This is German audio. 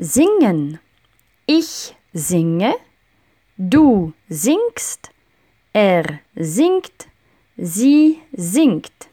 Singen. Ich singe, du singst, er singt, sie singt.